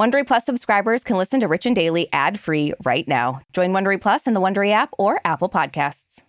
Wondery Plus subscribers can listen to Rich and Daily ad-free right now. Join Wondery Plus in the Wondery app or Apple Podcasts.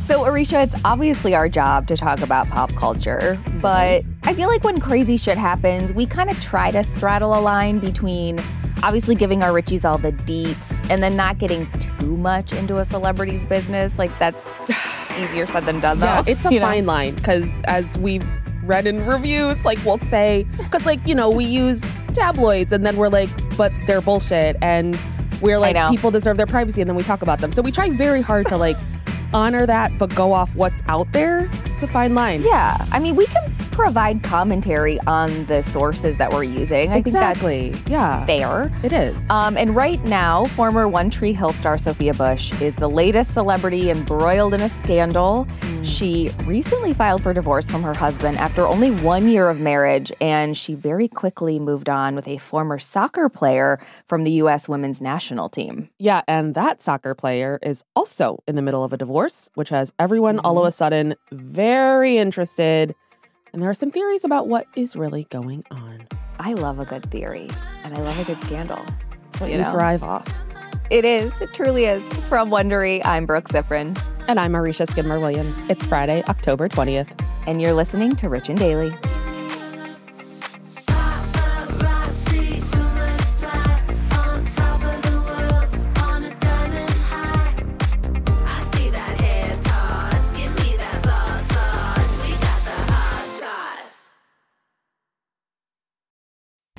So, Aricia, it's obviously our job to talk about pop culture, but I feel like when crazy shit happens, we kind of try to straddle a line between obviously giving our Richies all the deets and then not getting too much into a celebrity's business. Like, that's easier said than done, though. Yeah, it's a you know? fine line because as we've read in reviews, like we'll say, because like, you know, we use tabloids and then we're like, but they're bullshit. And we're like, people deserve their privacy and then we talk about them. So we try very hard to like honor that, but go off what's out there. It's a fine line. Yeah, I mean, we can provide commentary on the sources that we're using. I exactly. think yeah. that's fair. It is. Um, and right now, former One Tree Hill star Sophia Bush is the latest celebrity embroiled in a scandal. She recently filed for divorce from her husband after only one year of marriage, and she very quickly moved on with a former soccer player from the U.S. women's national team. Yeah, and that soccer player is also in the middle of a divorce, which has everyone all of Mm-hmm. a sudden very interested. And there are some theories about what is really going on. I love a good theory, and I love a good scandal. It's what You you, know? thrive off. It is. It truly is. From Wondery, I'm Brooke Siffrinn, And I'm Aricia Skidmore Williams. It's Friday, October 20th. and you're listening to Rich and Daily.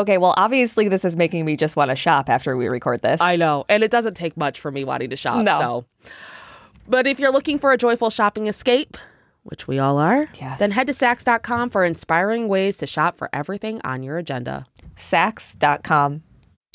Okay, well, obviously, this is making me just want to shop after we record this. I know. And it doesn't take much for me wanting to shop. No. So. But if you're looking for a joyful shopping escape, which we all are, Yes. then head to Saks.com for inspiring ways to shop for everything on your agenda. Saks.com.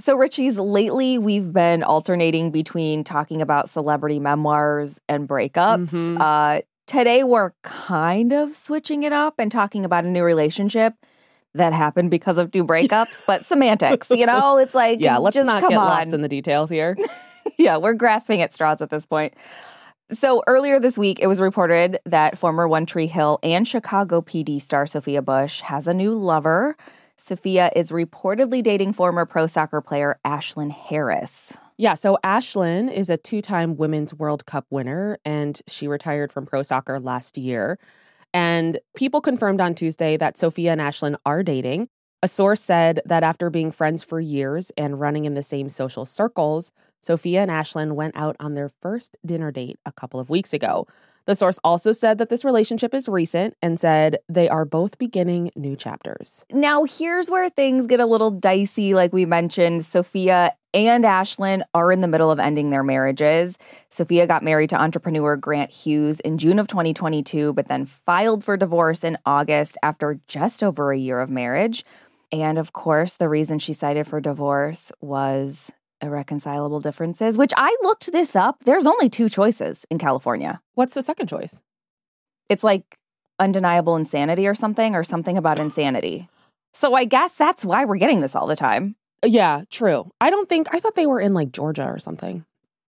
So, Richie's, lately we've been alternating between talking about celebrity memoirs and breakups. Mhm. Uh, today we're kind of switching it up and talking about a new relationship that happened because of two breakups, but semantics, you know? It's like, Yeah, let's just not get on. lost in the details here. yeah, we're grasping at straws at this point. So earlier this week, it was reported that former One Tree Hill and Chicago PD star Sophia Bush has a new lover. Sophia is reportedly dating former pro soccer player Ashlyn Harris. Yeah, so Ashlyn is a two time Women's World Cup winner, and she retired from pro soccer last year. And people confirmed on Tuesday that Sophia and Ashlyn are dating. A source said that after being friends for years and running in the same social circles, Sophia and Ashlyn went out on their first dinner date a couple of weeks ago. The source also said that this relationship is recent and said they are both beginning new chapters. Now, here's where things get a little dicey. Like we mentioned, Sophia and Ashlyn are in the middle of ending their marriages. Sophia got married to entrepreneur Grant Hughes in June of 2022, but then filed for divorce in August after just over a year of marriage. And of course, the reason she cited for divorce was irreconcilable differences, which I looked this up. There's only two choices in California. What's the second choice? It's like undeniable insanity or something, or something about insanity. So I guess that's why we're getting this all the time. Uh, yeah, true. I don't think, I thought they were in like Georgia or something.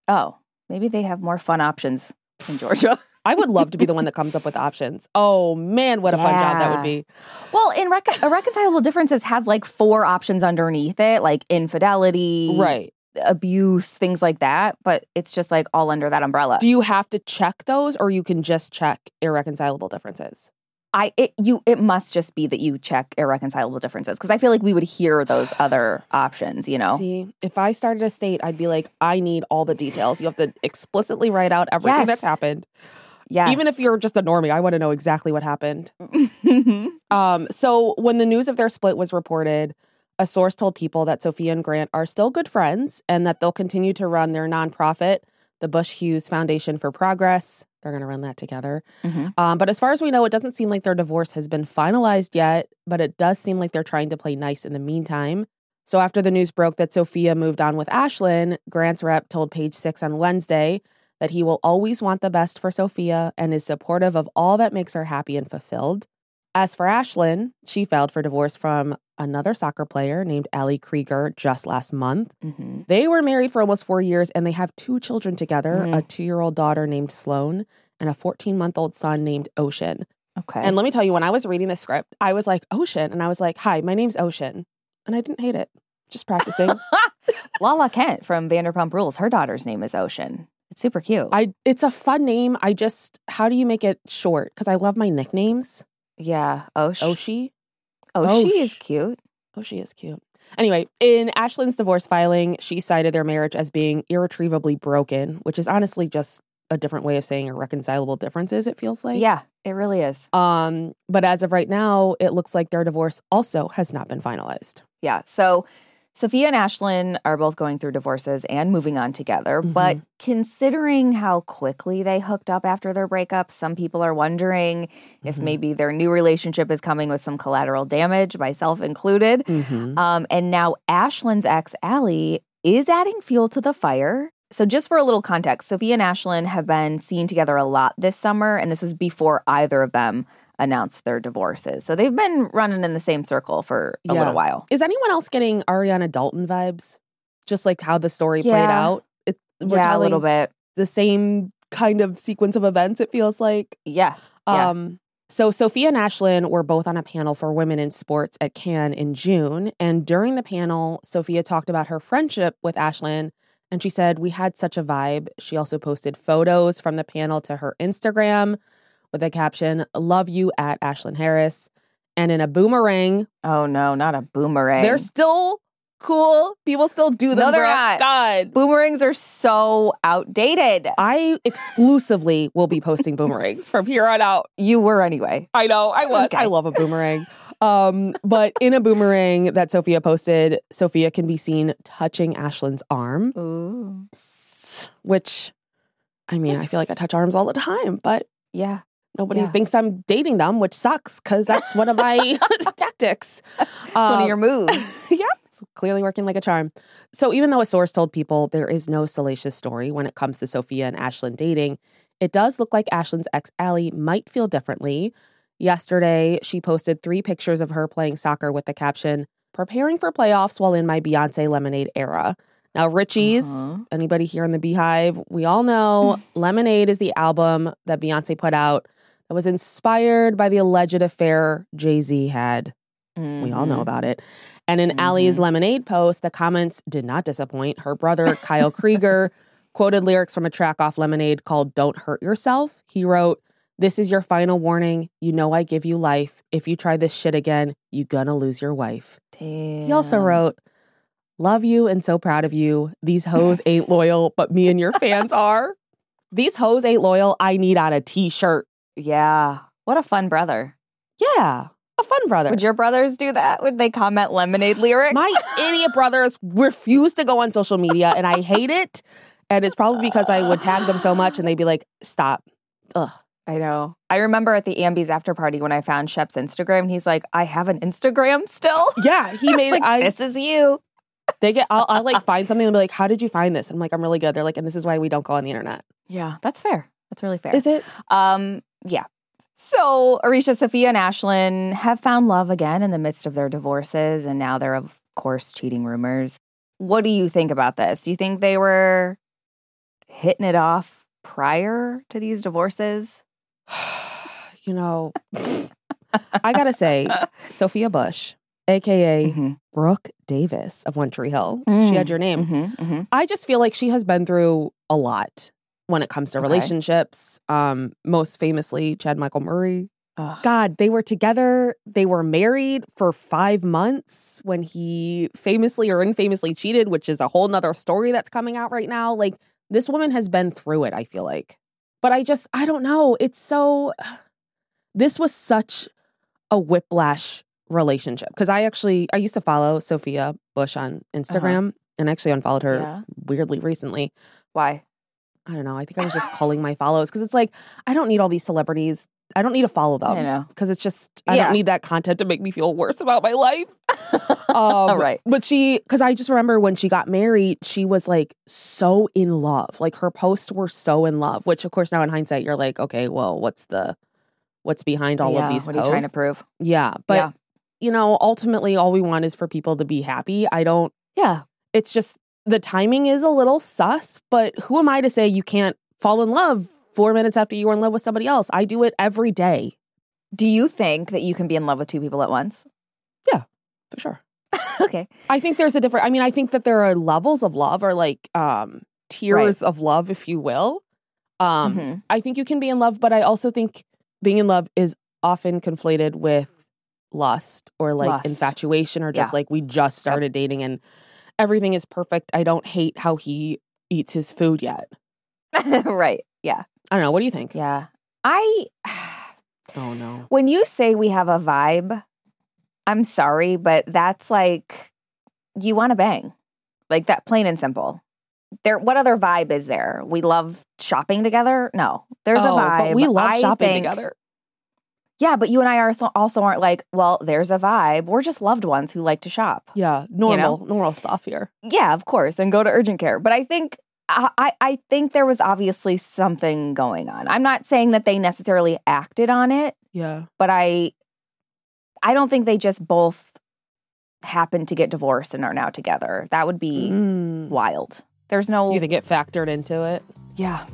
Oh, maybe they have more fun options in Georgia. I would love to be the one that comes up with options. Oh man, what a fun job that would be. well, in rec- irreconcilable differences has like four options underneath it, like infidelity, Right. abuse, things like that. But it's just like all under that umbrella. Do you have to check those or you can just check irreconcilable differences? I it you it must just be that you check irreconcilable differences because I feel like we would hear those other options. You know, See, if I started a state, I'd be like, I need all the details. You have to explicitly write out everything Yes. that's happened. Yes. Even if you're just a normie, I want to know exactly what happened. Um, so when the news of their split was reported, a source told people that Sophia and Grant are still good friends and that they'll continue to run their nonprofit, the Bush Hughes Foundation for Progress. They're going to run that together. Mhm. Um, but as far as we know, it doesn't seem like their divorce has been finalized yet, but it does seem like they're trying to play nice in the meantime. So after the news broke that Sophia moved on with Ashlyn, Grant's rep told Page Six on Wednesday that he will always want the best for Sophia and is supportive of all that makes her happy and fulfilled. As for Ashlyn, she filed for divorce from another soccer player named Ali Krieger just last month. Mhm. They were married for almost four years and they have two children together Mhm. a two year old daughter named Sloane and a 14 month old son named Ocean. Okay. And let me tell you, when I was reading the script, I was like, Ocean. And I was like, hi, my name's Ocean. And I didn't hate it, just practicing. Lala Kent from Vanderpump Rules, her daughter's name is Ocean. It's super cute. I It's a fun name. I just, how do you make it short? Because I love my nicknames. yeah, Osh. Oshi. Oh, she is cute. Oh, she is cute. Anyway, in Ashlyn's divorce filing, she cited their marriage as being irretrievably broken, which is honestly just a different way of saying irreconcilable differences, it feels like. yeah, it really is. Um, but as of right now, it looks like their divorce also has not been finalized. Yeah. So Sophia and Ashlyn are both going through divorces and moving on together. But Mhm. considering how quickly they hooked up after their breakup, some people are wondering if Mhm. maybe their new relationship is coming with some collateral damage, myself included. Mm-hmm. Um, and now Ashlyn's ex, Ali, is adding fuel to the fire. So, just for a little context, Sophia and Ashlyn have been seen together a lot this summer, and this was before either of them announced their divorces. So, they've been running in the same circle for a Yeah. little while. Is anyone else getting Ariana Dalton vibes? Just like how the story played out? It, we're yeah, a little bit. the same kind of sequence of events, it feels like. Yeah. Yeah. Um, so Sophia and Ashlyn were both on a panel for women in sports at Cannes in June. And during the panel, Sophia talked about her friendship with Ashlyn. And she said, We had such a vibe. She also posted photos from the panel to her Instagram with a caption, Love you at Ashlyn Harris. And in a boomerang, Oh, no, not a boomerang. they're still cool. People still do them. No, they're Brooke. not. God. Boomerangs are so outdated. I exclusively will be posting boomerangs from here on out. You were anyway. I know, I was. Okay. I love a boomerang. Um, but in a boomerang that Sophia posted, Sophia can be seen touching Ashlyn's arm, Ooh. which I mean, I feel like I touch arms all the time, but Yeah. Nobody Yeah. thinks I'm dating them, which sucks because that's one of my tactics. It's one Um, of your moves. yeah, it's clearly working like a charm. So even though a source told people there is no salacious story when it comes to Sophia and Ashlyn dating, it does look like Ashlyn's ex Ali might feel differently. Yesterday, she posted three pictures of her playing soccer with the caption, preparing for playoffs while in my Beyonce Lemonade era. Now, Richie's, Uh-huh. anybody here in the Beehive, we all know Lemonade is the album that Beyonce put out that was inspired by the alleged affair Jay Z had we all know Mhm. about it. And in Ali's Lemonade post, the comments did not disappoint. Her brother, Kyle Krieger, quoted lyrics from a track off Lemonade called Don't Hurt Yourself. He wrote, This is your final warning. You know I give you life. If you try this shit again, you gonna lose your wife. He also wrote, Love you and so proud of you. These hoes ain't loyal, but me and your fans are. These hoes ain't loyal. I need on a t shirt. Yeah. What a fun brother. Yeah, a fun brother. Would your brothers do that? Would they comment lemonade lyrics? My idiot brothers refuse to go on social media and I hate it. And it's probably because I would tag them so much and they'd be like, stop. Ugh. I know. I remember at the Ambies after party when I found Shep's Instagram, he's like, I have an Instagram still. Yeah, he made like, I this is you. they get I'll, I'll like find something and be like, How did you find this? I'm like, I'm really good. They're like, and this is why we don't go on the internet. Yeah, that's fair. That's really fair. Is it? Um, yeah. So Aricia, Sophia, and Ashlyn have found love again in the midst of their divorces, and now they're of course cheating rumors. What do you think about this? Do you think they were hitting it off prior to these divorces? you know, I gotta say, Sophia Bush, aka Mhm. Brooke Davis of One Tree Hill, she had your name. Mhm, mhm. I just feel like she has been through a lot when it comes to Okay. relationships. Um, most famously, Chad Michael Murray. Ugh. God, they were together. They were married for five months when he famously or infamously cheated, which is a whole nother story that's coming out right now. Like this woman has been through it, I feel like. But I just, I don't know. It's so, this was such a whiplash relationship. Cause I actually, I used to follow Sophia Bush on Instagram and I actually unfollowed her Yeah. weirdly recently. Why? I don't know. I think I was just culling my follows because it's like, I don't need all these celebrities. I don't need to follow them I know. because it's just I Yeah. don't need that content to make me feel worse about my life. Um, All right. But she, because I just remember when she got married, she was like so in love. Like her posts were so in love. Which, of course, now in hindsight, you're like, okay, well, what's the what's behind all Yeah, of these What posts? are you trying to prove? Yeah, but Yeah. you know, ultimately, all we want is for people to be happy. I don't. Yeah. It's just the timing is a little sus. But who am I to say you can't fall in love four minutes after you were in love with somebody else? I do it every day. Do you think that you can be in love with two people at once? Yeah, for sure. okay. I think there's a different I mean, I think that there are levels of love or like um tiers of love, if you will. Um Mhm. I think you can be in love, but I also think being in love is often conflated with lust or like Lust. infatuation or just Yeah. like we just started dating and everything is perfect. I don't hate how he eats his food yet. right. Yeah. I don't know. What do you think? Yeah. I Oh no. when you say we have a vibe, I'm sorry, but that's like you want to bang. Like that plain and simple. There what other vibe is there? We love shopping together? No. There's Oh, a vibe. We love I shopping together. Yeah, but you and I are also- aren't like, well, there's a vibe. We're just loved ones who like to shop. Yeah. Normal, normal stuff here. Yeah, of course, and go to urgent care. But I think I, I I think there was obviously something going on. I'm not saying that they necessarily acted on it, Yeah. but I I don't think they just both happened to get divorced and are now together. That would be Mm. wild. There's no You think it factored into it? Yeah.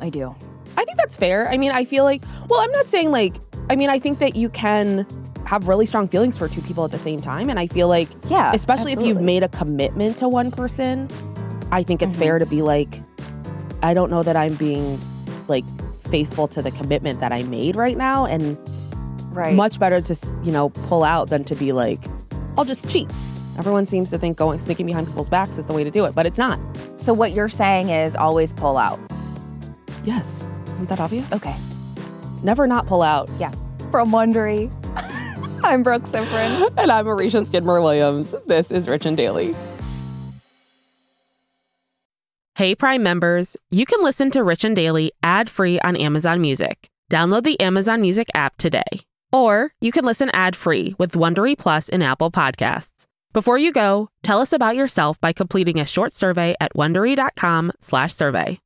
I do. I think that's fair. I mean, I feel like, well, I'm not saying like, I mean, I think that you can have really strong feelings for two people at the same time. And I feel like, Yeah. especially if you've made a commitment to one person, I think it's Mhm. fair to be like, I don't know that I'm being like faithful to the commitment that I made right now. And right. much better to, you know, pull out than to be like, I'll just cheat. Everyone seems to think going sneaking behind people's backs is the way to do it, but it's not. so what you're saying is always pull out. Yes. Isn't that obvious? Okay. Never not pull out. Yeah. From Wondery. I'm Brooke Siffrinn. And I'm Aricia Skidmore Williams. This is Rich and Daily. Hey, Prime members, you can listen to Rich and Daily ad free on Amazon Music. Download the Amazon Music app today. Or you can listen ad free with Wondery Plus in Apple Podcasts. Before you go, tell us about yourself by completing a short survey at wondery.com/slash survey.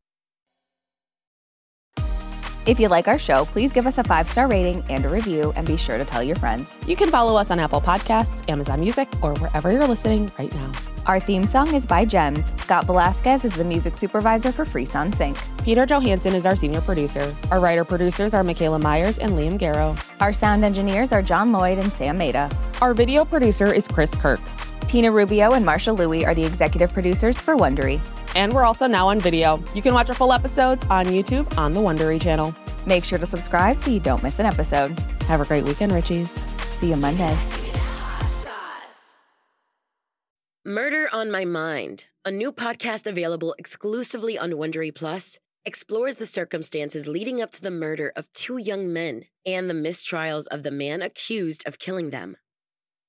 If you like our show, please give us a five star rating and a review, and be sure to tell your friends. You can follow us on Apple Podcasts, Amazon Music, or wherever you're listening right now. Our theme song is by Gems. Scott Velasquez is the music supervisor for Freesound Sync. Peter Johansson is our senior producer. Our writer producers are Michaela Myers and Liam Garrow. Our sound engineers are John Lloyd and Sam Maida. Our video producer is Chris Kirk. Tina Rubio and Marsha Louie are the executive producers for Wondery. And we're also now on video. You can watch our full episodes on YouTube on the Wondery channel. Make sure to subscribe so you don't miss an episode. Have a great weekend, Richies. See you Monday. Murder on My Mind, a new podcast available exclusively on Wondery Plus, explores the circumstances leading up to the murder of two young men and the mistrials of the man accused of killing them.